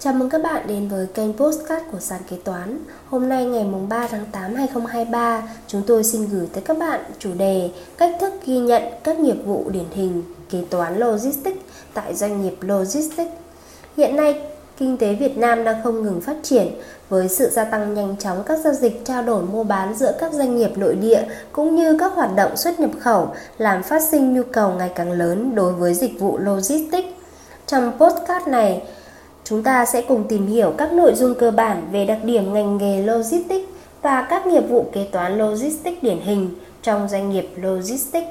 Chào mừng các bạn đến với kênh Postcard của Sàn Kế Toán Hôm nay ngày 3 tháng 8 2023 Chúng tôi xin gửi tới các bạn chủ đề Cách thức ghi nhận các nghiệp vụ điển hình kế toán Logistics tại doanh nghiệp Logistics Hiện nay, kinh tế Việt Nam đang không ngừng phát triển với sự gia tăng nhanh chóng các giao dịch trao đổi mua bán giữa các doanh nghiệp nội địa cũng như các hoạt động xuất nhập khẩu làm phát sinh nhu cầu ngày càng lớn đối với dịch vụ logistics. Trong postcard này, chúng ta sẽ cùng tìm hiểu các nội dung cơ bản về đặc điểm ngành nghề logistics và các nghiệp vụ kế toán logistics điển hình trong doanh nghiệp logistics.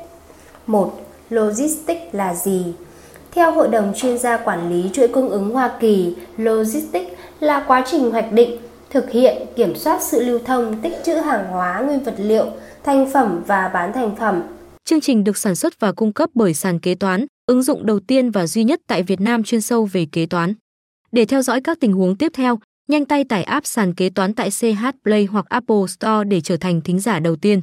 1. Logistics là gì? Theo Hội đồng chuyên gia quản lý chuỗi cung ứng Hoa Kỳ, logistics là quá trình hoạch định, thực hiện, kiểm soát sự lưu thông, tích trữ hàng hóa, nguyên vật liệu, thành phẩm và bán thành phẩm. Chương trình được sản xuất và cung cấp bởi sàn kế toán, ứng dụng đầu tiên và duy nhất tại Việt Nam chuyên sâu về kế toán. Để theo dõi các tình huống tiếp theo, nhanh tay tải app sàn kế toán tại CH Play hoặc Apple Store để trở thành thính giả đầu tiên.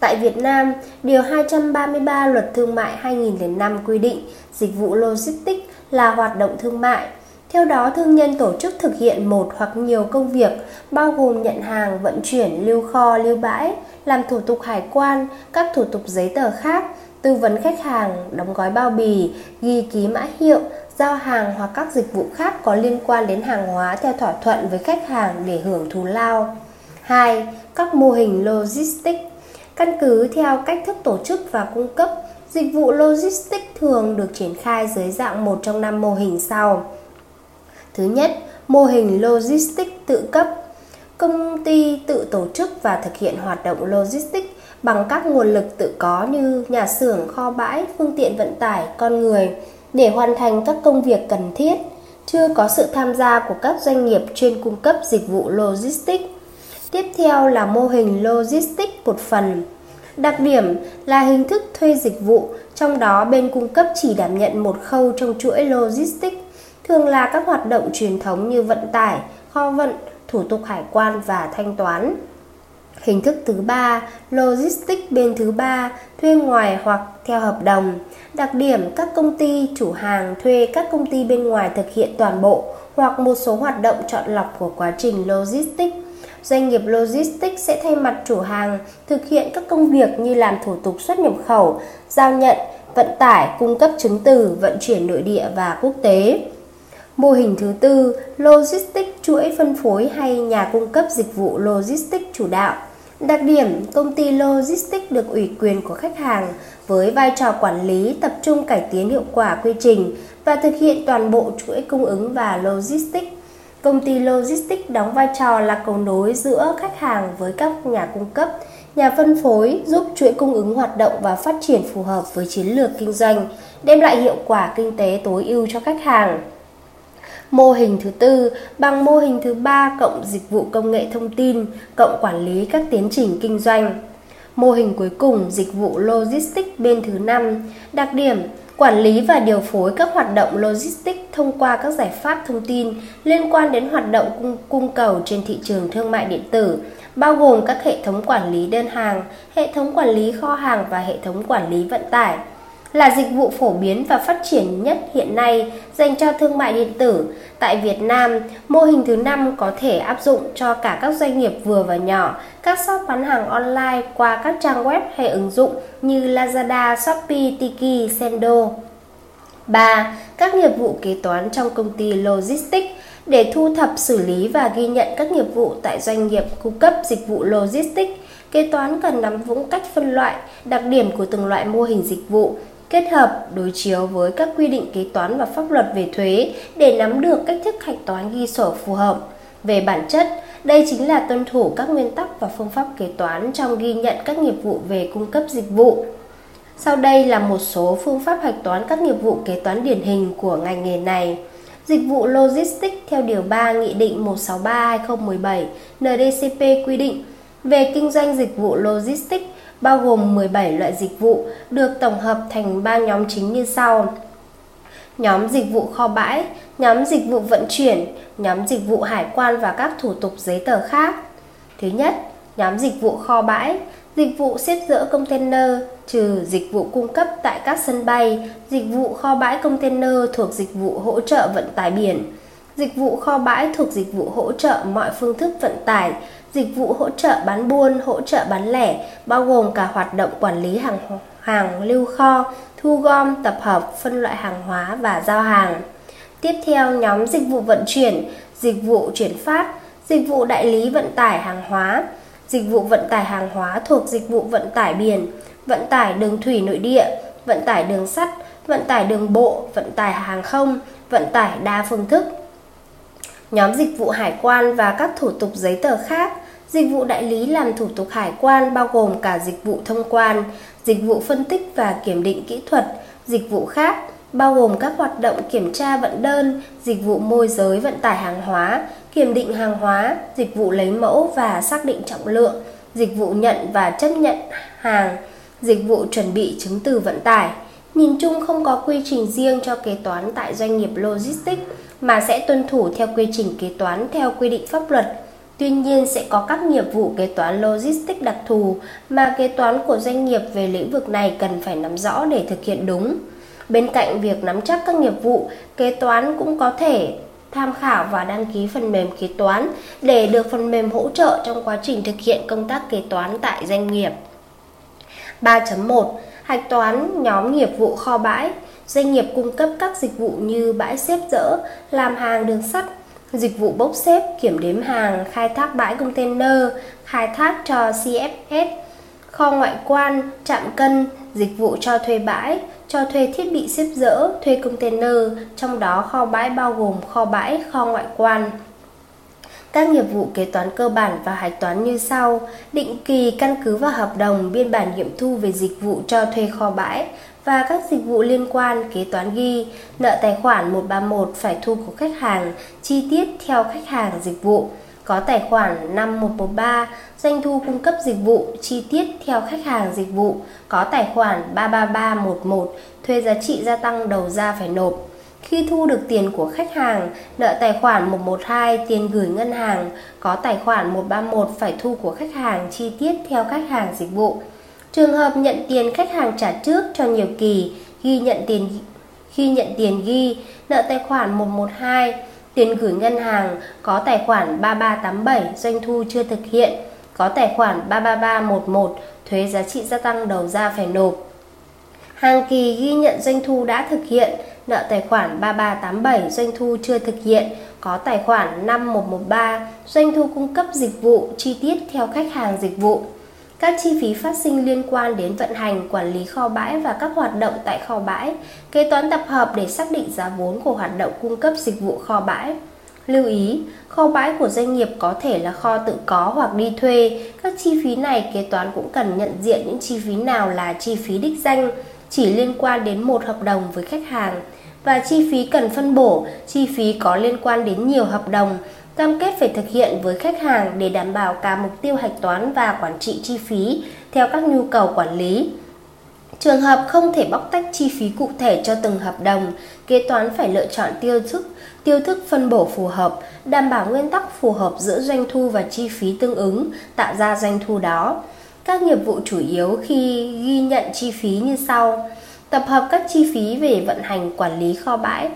Tại Việt Nam, Điều 233 Luật Thương mại 2005 quy định dịch vụ logistics là hoạt động thương mại. Theo đó, thương nhân tổ chức thực hiện một hoặc nhiều công việc bao gồm nhận hàng, vận chuyển, lưu kho, lưu bãi, làm thủ tục hải quan, các thủ tục giấy tờ khác, tư vấn khách hàng, đóng gói bao bì, ghi ký mã hiệu, giao hàng hoặc các dịch vụ khác có liên quan đến hàng hóa theo thỏa thuận với khách hàng để hưởng thù lao. 2. Các mô hình logistics Căn cứ theo cách thức tổ chức và cung cấp, dịch vụ logistics thường được triển khai dưới dạng một trong năm mô hình sau. Thứ nhất, mô hình logistics tự cấp. Công ty tự tổ chức và thực hiện hoạt động logistics bằng các nguồn lực tự có như nhà xưởng, kho bãi, phương tiện vận tải, con người để hoàn thành các công việc cần thiết, chưa có sự tham gia của các doanh nghiệp chuyên cung cấp dịch vụ logistics. Tiếp theo là mô hình logistics một phần. Đặc điểm là hình thức thuê dịch vụ, trong đó bên cung cấp chỉ đảm nhận một khâu trong chuỗi logistics, thường là các hoạt động truyền thống như vận tải, kho vận, thủ tục hải quan và thanh toán. Hình thức thứ ba, logistics bên thứ ba, thuê ngoài hoặc theo hợp đồng. Đặc điểm các công ty chủ hàng thuê các công ty bên ngoài thực hiện toàn bộ hoặc một số hoạt động chọn lọc của quá trình logistics. Doanh nghiệp logistics sẽ thay mặt chủ hàng thực hiện các công việc như làm thủ tục xuất nhập khẩu, giao nhận, vận tải, cung cấp chứng từ, vận chuyển nội địa và quốc tế. Mô hình thứ tư, logistics chuỗi phân phối hay nhà cung cấp dịch vụ logistics chủ đạo. Đặc điểm, công ty logistics được ủy quyền của khách hàng với vai trò quản lý tập trung cải tiến hiệu quả quy trình và thực hiện toàn bộ chuỗi cung ứng và logistics. Công ty logistics đóng vai trò là cầu nối giữa khách hàng với các nhà cung cấp, nhà phân phối giúp chuỗi cung ứng hoạt động và phát triển phù hợp với chiến lược kinh doanh, đem lại hiệu quả kinh tế tối ưu cho khách hàng. Mô hình thứ tư bằng mô hình thứ ba cộng dịch vụ công nghệ thông tin cộng quản lý các tiến trình kinh doanh. Mô hình cuối cùng dịch vụ logistics bên thứ năm đặc điểm quản lý và điều phối các hoạt động logistics thông qua các giải pháp thông tin liên quan đến hoạt động cung, cung cầu trên thị trường thương mại điện tử, bao gồm các hệ thống quản lý đơn hàng, hệ thống quản lý kho hàng và hệ thống quản lý vận tải là dịch vụ phổ biến và phát triển nhất hiện nay dành cho thương mại điện tử. Tại Việt Nam, mô hình thứ năm có thể áp dụng cho cả các doanh nghiệp vừa và nhỏ, các shop bán hàng online qua các trang web hay ứng dụng như Lazada, Shopee, Tiki, Sendo. 3. Các nghiệp vụ kế toán trong công ty logistics để thu thập, xử lý và ghi nhận các nghiệp vụ tại doanh nghiệp cung cấp dịch vụ logistics. Kế toán cần nắm vững cách phân loại, đặc điểm của từng loại mô hình dịch vụ, kết hợp đối chiếu với các quy định kế toán và pháp luật về thuế để nắm được cách thức hạch toán ghi sổ phù hợp. Về bản chất, đây chính là tuân thủ các nguyên tắc và phương pháp kế toán trong ghi nhận các nghiệp vụ về cung cấp dịch vụ. Sau đây là một số phương pháp hạch toán các nghiệp vụ kế toán điển hình của ngành nghề này. Dịch vụ Logistics theo Điều 3 Nghị định 163-2017 NDCP quy định về kinh doanh dịch vụ Logistics bao gồm 17 loại dịch vụ được tổng hợp thành 3 nhóm chính như sau. Nhóm dịch vụ kho bãi, nhóm dịch vụ vận chuyển, nhóm dịch vụ hải quan và các thủ tục giấy tờ khác. Thứ nhất, nhóm dịch vụ kho bãi, dịch vụ xếp dỡ container trừ dịch vụ cung cấp tại các sân bay, dịch vụ kho bãi container thuộc dịch vụ hỗ trợ vận tải biển, Dịch vụ kho bãi thuộc dịch vụ hỗ trợ mọi phương thức vận tải, dịch vụ hỗ trợ bán buôn, hỗ trợ bán lẻ, bao gồm cả hoạt động quản lý hàng hàng lưu kho, thu gom, tập hợp, phân loại hàng hóa và giao hàng. Tiếp theo nhóm dịch vụ vận chuyển, dịch vụ chuyển phát, dịch vụ đại lý vận tải hàng hóa, dịch vụ vận tải hàng hóa thuộc dịch vụ vận tải biển, vận tải đường thủy nội địa, vận tải đường sắt, vận tải đường bộ, vận tải hàng không, vận tải đa phương thức. Nhóm dịch vụ hải quan và các thủ tục giấy tờ khác, dịch vụ đại lý làm thủ tục hải quan bao gồm cả dịch vụ thông quan, dịch vụ phân tích và kiểm định kỹ thuật, dịch vụ khác bao gồm các hoạt động kiểm tra vận đơn, dịch vụ môi giới vận tải hàng hóa, kiểm định hàng hóa, dịch vụ lấy mẫu và xác định trọng lượng, dịch vụ nhận và chấp nhận hàng, dịch vụ chuẩn bị chứng từ vận tải. Nhìn chung không có quy trình riêng cho kế toán tại doanh nghiệp logistics mà sẽ tuân thủ theo quy trình kế toán theo quy định pháp luật. Tuy nhiên sẽ có các nghiệp vụ kế toán logistics đặc thù mà kế toán của doanh nghiệp về lĩnh vực này cần phải nắm rõ để thực hiện đúng. Bên cạnh việc nắm chắc các nghiệp vụ, kế toán cũng có thể tham khảo và đăng ký phần mềm kế toán để được phần mềm hỗ trợ trong quá trình thực hiện công tác kế toán tại doanh nghiệp. 3.1 Hạch toán nhóm nghiệp vụ kho bãi Doanh nghiệp cung cấp các dịch vụ như bãi xếp dỡ, làm hàng đường sắt, dịch vụ bốc xếp, kiểm đếm hàng, khai thác bãi container, khai thác cho CFS, kho ngoại quan, trạm cân, dịch vụ cho thuê bãi, cho thuê thiết bị xếp dỡ, thuê container, trong đó kho bãi bao gồm kho bãi, kho ngoại quan. Các nghiệp vụ kế toán cơ bản và hạch toán như sau: định kỳ căn cứ vào hợp đồng, biên bản nghiệm thu về dịch vụ cho thuê kho bãi và các dịch vụ liên quan kế toán ghi. Nợ tài khoản 131 phải thu của khách hàng chi tiết theo khách hàng dịch vụ. Có tài khoản 5113 doanh thu cung cấp dịch vụ chi tiết theo khách hàng dịch vụ. Có tài khoản 33311 thuê giá trị gia tăng đầu ra phải nộp. Khi thu được tiền của khách hàng, nợ tài khoản 112 tiền gửi ngân hàng, có tài khoản 131 phải thu của khách hàng chi tiết theo khách hàng dịch vụ. Trường hợp nhận tiền khách hàng trả trước cho nhiều kỳ, ghi nhận tiền khi nhận tiền ghi nợ tài khoản 112 tiền gửi ngân hàng có tài khoản 3387 doanh thu chưa thực hiện, có tài khoản 33311 thuế giá trị gia tăng đầu ra phải nộp. Hàng kỳ ghi nhận doanh thu đã thực hiện, nợ tài khoản 3387 doanh thu chưa thực hiện, có tài khoản 5113 doanh thu cung cấp dịch vụ chi tiết theo khách hàng dịch vụ. Các chi phí phát sinh liên quan đến vận hành, quản lý kho bãi và các hoạt động tại kho bãi, kế toán tập hợp để xác định giá vốn của hoạt động cung cấp dịch vụ kho bãi. Lưu ý, kho bãi của doanh nghiệp có thể là kho tự có hoặc đi thuê. Các chi phí này kế toán cũng cần nhận diện những chi phí nào là chi phí đích danh, chỉ liên quan đến một hợp đồng với khách hàng và chi phí cần phân bổ, chi phí có liên quan đến nhiều hợp đồng, cam kết phải thực hiện với khách hàng để đảm bảo cả mục tiêu hạch toán và quản trị chi phí theo các nhu cầu quản lý. Trường hợp không thể bóc tách chi phí cụ thể cho từng hợp đồng, kế toán phải lựa chọn tiêu thức, tiêu thức phân bổ phù hợp, đảm bảo nguyên tắc phù hợp giữa doanh thu và chi phí tương ứng, tạo ra doanh thu đó. Các nghiệp vụ chủ yếu khi ghi nhận chi phí như sau: tập hợp các chi phí về vận hành quản lý kho bãi,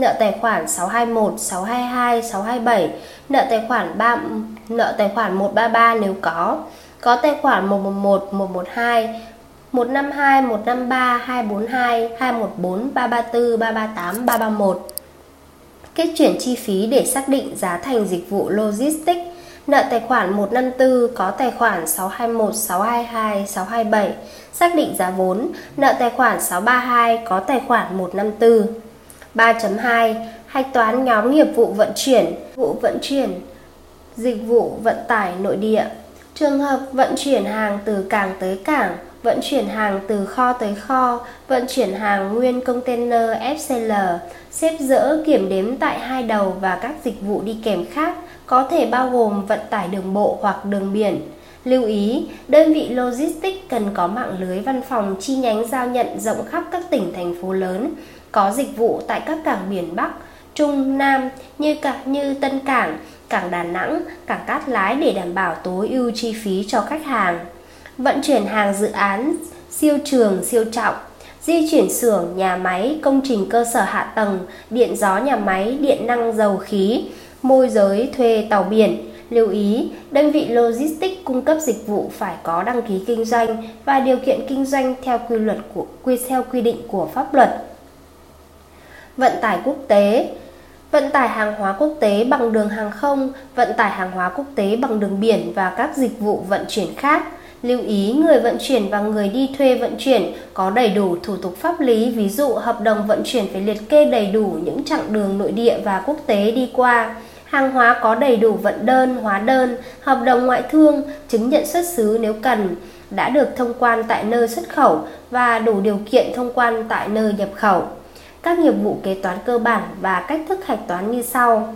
nợ tài khoản 621, 622, 627, nợ tài khoản 3 nợ tài khoản 133 nếu có, có tài khoản 111, 112, 152, 153, 242, 214, 334, 338, 331. Kết chuyển chi phí để xác định giá thành dịch vụ logistics. Nợ tài khoản 154 có tài khoản 621, 622, 627 Xác định giá vốn. Nợ tài khoản 632 có tài khoản 154 3.2 Hạch toán nhóm nghiệp vụ vận chuyển Vụ vận chuyển Dịch vụ vận tải nội địa Trường hợp vận chuyển hàng từ cảng tới cảng vận chuyển hàng từ kho tới kho, vận chuyển hàng nguyên container FCL, xếp dỡ kiểm đếm tại hai đầu và các dịch vụ đi kèm khác có thể bao gồm vận tải đường bộ hoặc đường biển. Lưu ý, đơn vị logistics cần có mạng lưới văn phòng chi nhánh giao nhận rộng khắp các tỉnh thành phố lớn, có dịch vụ tại các cảng biển Bắc, Trung, Nam như cả như Tân Cảng, cảng Đà Nẵng, cảng Cát Lái để đảm bảo tối ưu chi phí cho khách hàng. Vận chuyển hàng dự án siêu trường, siêu trọng, di chuyển xưởng, nhà máy, công trình cơ sở hạ tầng, điện gió nhà máy, điện năng dầu khí, môi giới thuê tàu biển. Lưu ý, đơn vị logistics cung cấp dịch vụ phải có đăng ký kinh doanh và điều kiện kinh doanh theo quy luật của quy theo quy định của pháp luật. Vận tải quốc tế Vận tải hàng hóa quốc tế bằng đường hàng không, vận tải hàng hóa quốc tế bằng đường biển và các dịch vụ vận chuyển khác. Lưu ý người vận chuyển và người đi thuê vận chuyển có đầy đủ thủ tục pháp lý, ví dụ hợp đồng vận chuyển phải liệt kê đầy đủ những chặng đường nội địa và quốc tế đi qua. Hàng hóa có đầy đủ vận đơn, hóa đơn, hợp đồng ngoại thương, chứng nhận xuất xứ nếu cần, đã được thông quan tại nơi xuất khẩu và đủ điều kiện thông quan tại nơi nhập khẩu các nghiệp vụ kế toán cơ bản và cách thức hạch toán như sau.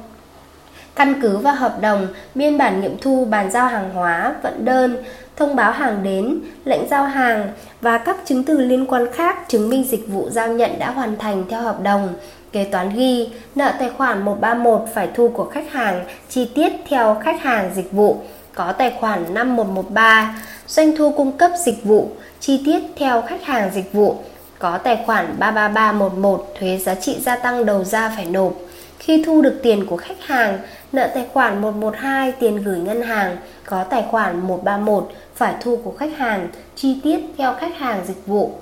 Căn cứ vào hợp đồng, biên bản nghiệm thu bàn giao hàng hóa, vận đơn, thông báo hàng đến, lệnh giao hàng và các chứng từ liên quan khác chứng minh dịch vụ giao nhận đã hoàn thành theo hợp đồng. Kế toán ghi, nợ tài khoản 131 phải thu của khách hàng, chi tiết theo khách hàng dịch vụ, có tài khoản 5113, doanh thu cung cấp dịch vụ, chi tiết theo khách hàng dịch vụ, có tài khoản 33311 thuế giá trị gia tăng đầu ra phải nộp. Khi thu được tiền của khách hàng, nợ tài khoản 112 tiền gửi ngân hàng, có tài khoản 131 phải thu của khách hàng, chi tiết theo khách hàng dịch vụ.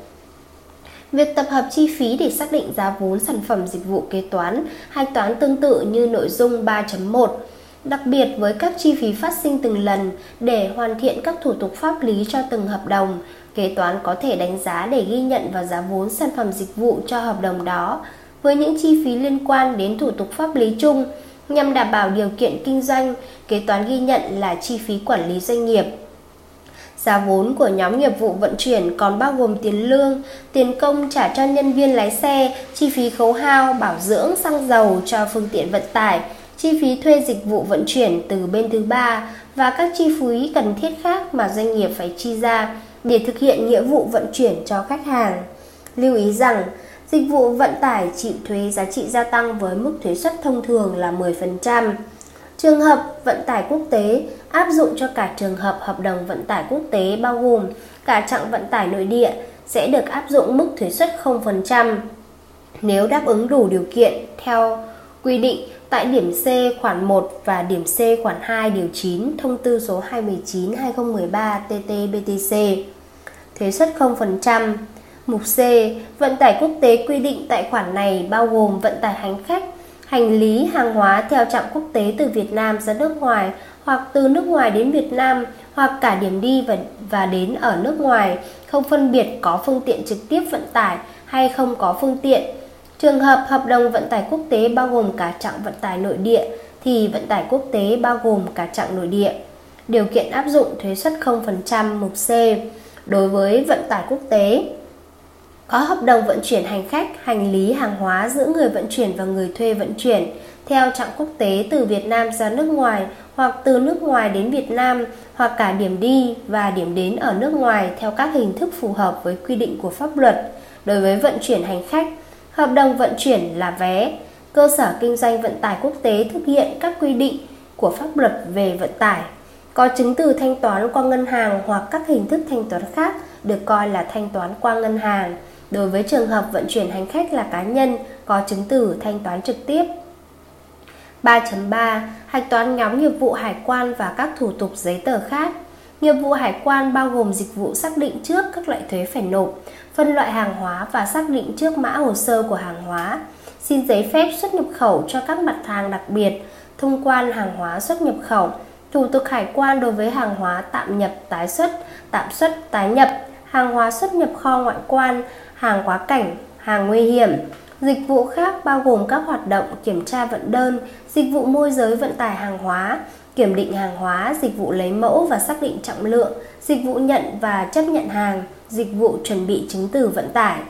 Việc tập hợp chi phí để xác định giá vốn sản phẩm dịch vụ kế toán, hay toán tương tự như nội dung 3.1 đặc biệt với các chi phí phát sinh từng lần để hoàn thiện các thủ tục pháp lý cho từng hợp đồng kế toán có thể đánh giá để ghi nhận vào giá vốn sản phẩm dịch vụ cho hợp đồng đó với những chi phí liên quan đến thủ tục pháp lý chung nhằm đảm bảo điều kiện kinh doanh kế toán ghi nhận là chi phí quản lý doanh nghiệp. Giá vốn của nhóm nghiệp vụ vận chuyển còn bao gồm tiền lương, tiền công trả cho nhân viên lái xe, chi phí khấu hao, bảo dưỡng, xăng dầu cho phương tiện vận tải, chi phí thuê dịch vụ vận chuyển từ bên thứ ba và các chi phí cần thiết khác mà doanh nghiệp phải chi ra để thực hiện nghĩa vụ vận chuyển cho khách hàng. Lưu ý rằng, dịch vụ vận tải chịu thuế giá trị gia tăng với mức thuế suất thông thường là 10%. Trường hợp vận tải quốc tế áp dụng cho cả trường hợp hợp đồng vận tải quốc tế bao gồm cả chặng vận tải nội địa sẽ được áp dụng mức thuế suất 0% nếu đáp ứng đủ điều kiện theo quy định tại điểm C khoản 1 và điểm C khoản 2 điều 9 thông tư số 219/2013 TT-BTC. Thuế suất 0%. Mục C, vận tải quốc tế quy định tại khoản này bao gồm vận tải hành khách, hành lý, hàng hóa theo trạm quốc tế từ Việt Nam ra nước ngoài hoặc từ nước ngoài đến Việt Nam hoặc cả điểm đi và, và đến ở nước ngoài, không phân biệt có phương tiện trực tiếp vận tải hay không có phương tiện Trường hợp hợp đồng vận tải quốc tế bao gồm cả chặng vận tải nội địa thì vận tải quốc tế bao gồm cả chặng nội địa. Điều kiện áp dụng thuế suất 0% mục C đối với vận tải quốc tế. Có hợp đồng vận chuyển hành khách, hành lý, hàng hóa giữa người vận chuyển và người thuê vận chuyển theo chặng quốc tế từ Việt Nam ra nước ngoài hoặc từ nước ngoài đến Việt Nam hoặc cả điểm đi và điểm đến ở nước ngoài theo các hình thức phù hợp với quy định của pháp luật. Đối với vận chuyển hành khách, Hợp đồng vận chuyển là vé. Cơ sở kinh doanh vận tải quốc tế thực hiện các quy định của pháp luật về vận tải. Có chứng từ thanh toán qua ngân hàng hoặc các hình thức thanh toán khác được coi là thanh toán qua ngân hàng. Đối với trường hợp vận chuyển hành khách là cá nhân, có chứng từ thanh toán trực tiếp. 3.3. Hạch toán nhóm nghiệp vụ hải quan và các thủ tục giấy tờ khác. Nghiệp vụ hải quan bao gồm dịch vụ xác định trước các loại thuế phải nộp, phân loại hàng hóa và xác định trước mã hồ sơ của hàng hóa, xin giấy phép xuất nhập khẩu cho các mặt hàng đặc biệt, thông quan hàng hóa xuất nhập khẩu, thủ tục hải quan đối với hàng hóa tạm nhập tái xuất, tạm xuất tái nhập, hàng hóa xuất nhập kho ngoại quan, hàng quá cảnh, hàng nguy hiểm. Dịch vụ khác bao gồm các hoạt động kiểm tra vận đơn, dịch vụ môi giới vận tải hàng hóa, kiểm định hàng hóa, dịch vụ lấy mẫu và xác định trọng lượng, dịch vụ nhận và chấp nhận hàng, dịch vụ chuẩn bị chứng từ vận tải.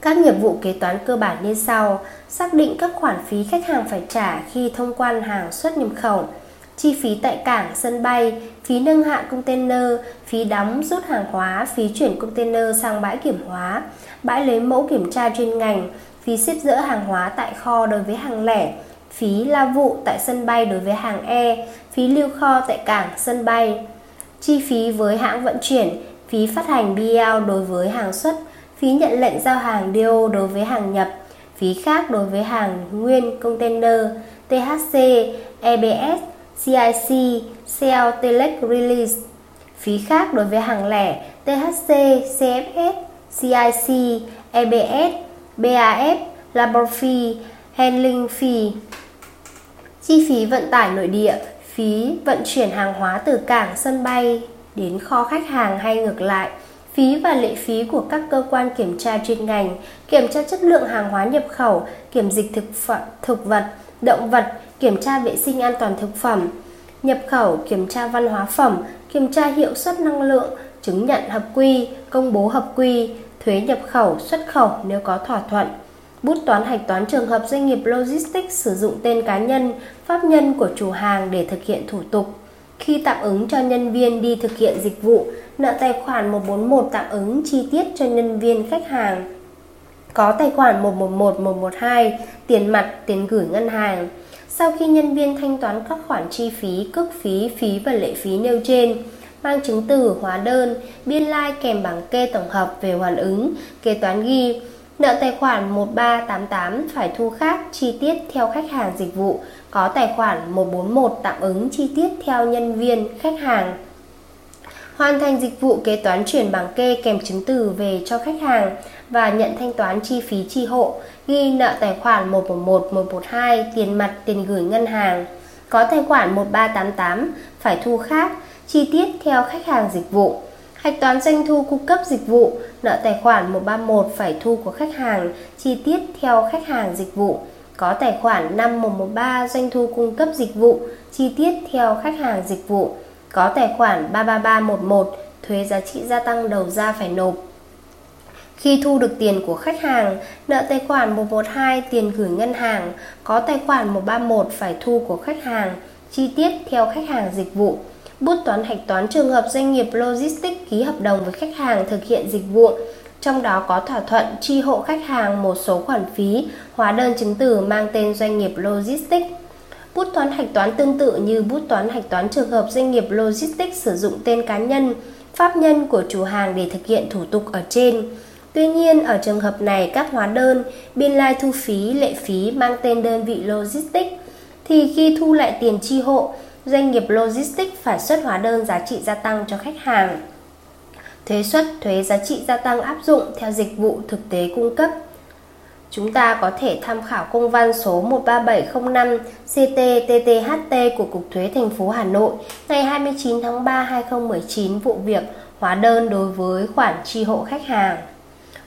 Các nghiệp vụ kế toán cơ bản như sau: xác định các khoản phí khách hàng phải trả khi thông quan hàng xuất nhập khẩu, chi phí tại cảng, sân bay, phí nâng hạ container, phí đóng rút hàng hóa, phí chuyển container sang bãi kiểm hóa, bãi lấy mẫu kiểm tra chuyên ngành, phí xếp dỡ hàng hóa tại kho đối với hàng lẻ, phí la vụ tại sân bay đối với hàng E, phí lưu kho tại cảng, sân bay, chi phí với hãng vận chuyển, phí phát hành BL đối với hàng xuất, phí nhận lệnh giao hàng DO đối với hàng nhập, phí khác đối với hàng nguyên container, THC, EBS, CIC, CL Telec Release, phí khác đối với hàng lẻ, THC, CFS, CIC, EBS, BAF, Labor Fee, Handling Fee. Chi phí vận tải nội địa, phí vận chuyển hàng hóa từ cảng, sân bay đến kho khách hàng hay ngược lại, phí và lệ phí của các cơ quan kiểm tra chuyên ngành, kiểm tra chất lượng hàng hóa nhập khẩu, kiểm dịch thực phẩm, thực vật, động vật, kiểm tra vệ sinh an toàn thực phẩm, nhập khẩu, kiểm tra văn hóa phẩm, kiểm tra hiệu suất năng lượng, chứng nhận hợp quy, công bố hợp quy, thuế nhập khẩu, xuất khẩu nếu có thỏa thuận. Bút toán hạch toán trường hợp doanh nghiệp logistics sử dụng tên cá nhân, pháp nhân của chủ hàng để thực hiện thủ tục. Khi tạm ứng cho nhân viên đi thực hiện dịch vụ, nợ tài khoản 141 tạm ứng chi tiết cho nhân viên khách hàng. Có tài khoản 111, 112, tiền mặt, tiền gửi ngân hàng. Sau khi nhân viên thanh toán các khoản chi phí, cước phí, phí và lệ phí nêu trên, mang chứng từ, hóa đơn, biên lai like kèm bảng kê tổng hợp về hoàn ứng, kế toán ghi, nợ tài khoản 1388 phải thu khác chi tiết theo khách hàng dịch vụ, có tài khoản 141 tạm ứng chi tiết theo nhân viên khách hàng. Hoàn thành dịch vụ kế toán chuyển bảng kê kèm chứng từ về cho khách hàng và nhận thanh toán chi phí chi hộ, ghi nợ tài khoản 111, 112, tiền mặt, tiền gửi ngân hàng. Có tài khoản 1388 phải thu khác, chi tiết theo khách hàng dịch vụ. Hạch toán doanh thu cung cấp dịch vụ, nợ tài khoản 131 phải thu của khách hàng, chi tiết theo khách hàng dịch vụ. Có tài khoản 5113 doanh thu cung cấp dịch vụ, chi tiết theo khách hàng dịch vụ. Có tài khoản 33311 thuế giá trị gia tăng đầu ra phải nộp. Khi thu được tiền của khách hàng, nợ tài khoản 112 tiền gửi ngân hàng, có tài khoản 131 phải thu của khách hàng, chi tiết theo khách hàng dịch vụ. Bút toán hạch toán trường hợp doanh nghiệp logistics ký hợp đồng với khách hàng thực hiện dịch vụ, trong đó có thỏa thuận chi hộ khách hàng một số khoản phí, hóa đơn chứng từ mang tên doanh nghiệp logistics. Bút toán hạch toán tương tự như bút toán hạch toán trường hợp doanh nghiệp logistics sử dụng tên cá nhân, pháp nhân của chủ hàng để thực hiện thủ tục ở trên. Tuy nhiên, ở trường hợp này các hóa đơn, biên lai thu phí, lệ phí mang tên đơn vị logistics thì khi thu lại tiền chi hộ, doanh nghiệp logistics phải xuất hóa đơn giá trị gia tăng cho khách hàng. Thuế suất thuế giá trị gia tăng áp dụng theo dịch vụ thực tế cung cấp. Chúng ta có thể tham khảo công văn số 13705 CTTTHT của Cục Thuế thành phố Hà Nội ngày 29 tháng 3 2019 vụ việc hóa đơn đối với khoản chi hộ khách hàng.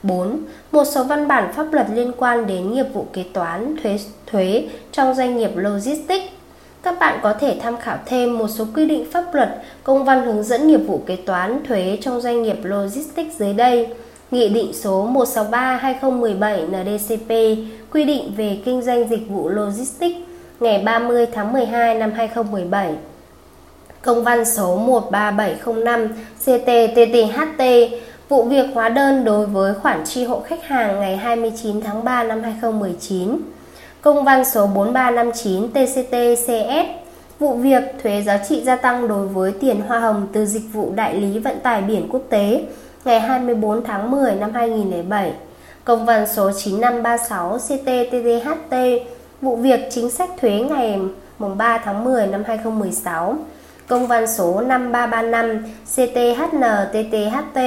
4. Một số văn bản pháp luật liên quan đến nghiệp vụ kế toán, thuế thuế trong doanh nghiệp logistics các bạn có thể tham khảo thêm một số quy định pháp luật, công văn hướng dẫn nghiệp vụ kế toán thuế trong doanh nghiệp logistics dưới đây. Nghị định số 163-2017 NDCP quy định về kinh doanh dịch vụ logistics ngày 30 tháng 12 năm 2017. Công văn số 13705 CT-TTHT vụ việc hóa đơn đối với khoản chi hộ khách hàng ngày 29 tháng 3 năm 2019 Công văn số 4359 TCT-CS Vụ việc, thuế giá trị gia tăng đối với tiền hoa hồng từ dịch vụ đại lý vận tải biển quốc tế ngày 24 tháng 10 năm 2007. Công văn số 9536 CTTDHT Vụ việc chính sách thuế ngày 3 tháng 10 năm 2016. Công văn số 5335 CTHNTTHT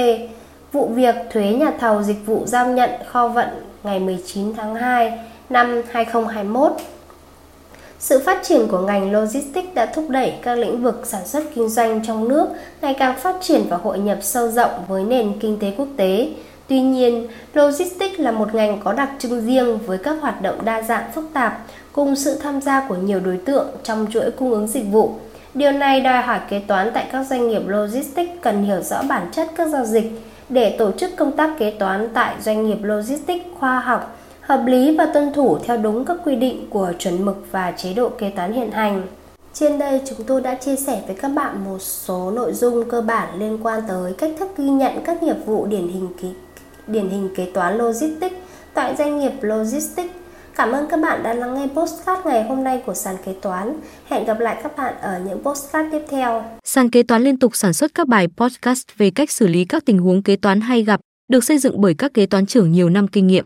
Vụ việc, thuế nhà thầu dịch vụ giao nhận kho vận ngày 19 tháng 2 năm 2021. Sự phát triển của ngành logistics đã thúc đẩy các lĩnh vực sản xuất kinh doanh trong nước ngày càng phát triển và hội nhập sâu rộng với nền kinh tế quốc tế. Tuy nhiên, logistics là một ngành có đặc trưng riêng với các hoạt động đa dạng phức tạp cùng sự tham gia của nhiều đối tượng trong chuỗi cung ứng dịch vụ. Điều này đòi hỏi kế toán tại các doanh nghiệp logistics cần hiểu rõ bản chất các giao dịch để tổ chức công tác kế toán tại doanh nghiệp logistics khoa học, hợp lý và tuân thủ theo đúng các quy định của chuẩn mực và chế độ kế toán hiện hành. Trên đây chúng tôi đã chia sẻ với các bạn một số nội dung cơ bản liên quan tới cách thức ghi nhận các nghiệp vụ điển hình kế, điển hình kế toán logistics tại doanh nghiệp logistics. Cảm ơn các bạn đã lắng nghe postcard ngày hôm nay của sàn kế toán. Hẹn gặp lại các bạn ở những postcard tiếp theo. Sàn kế toán liên tục sản xuất các bài podcast về cách xử lý các tình huống kế toán hay gặp được xây dựng bởi các kế toán trưởng nhiều năm kinh nghiệm.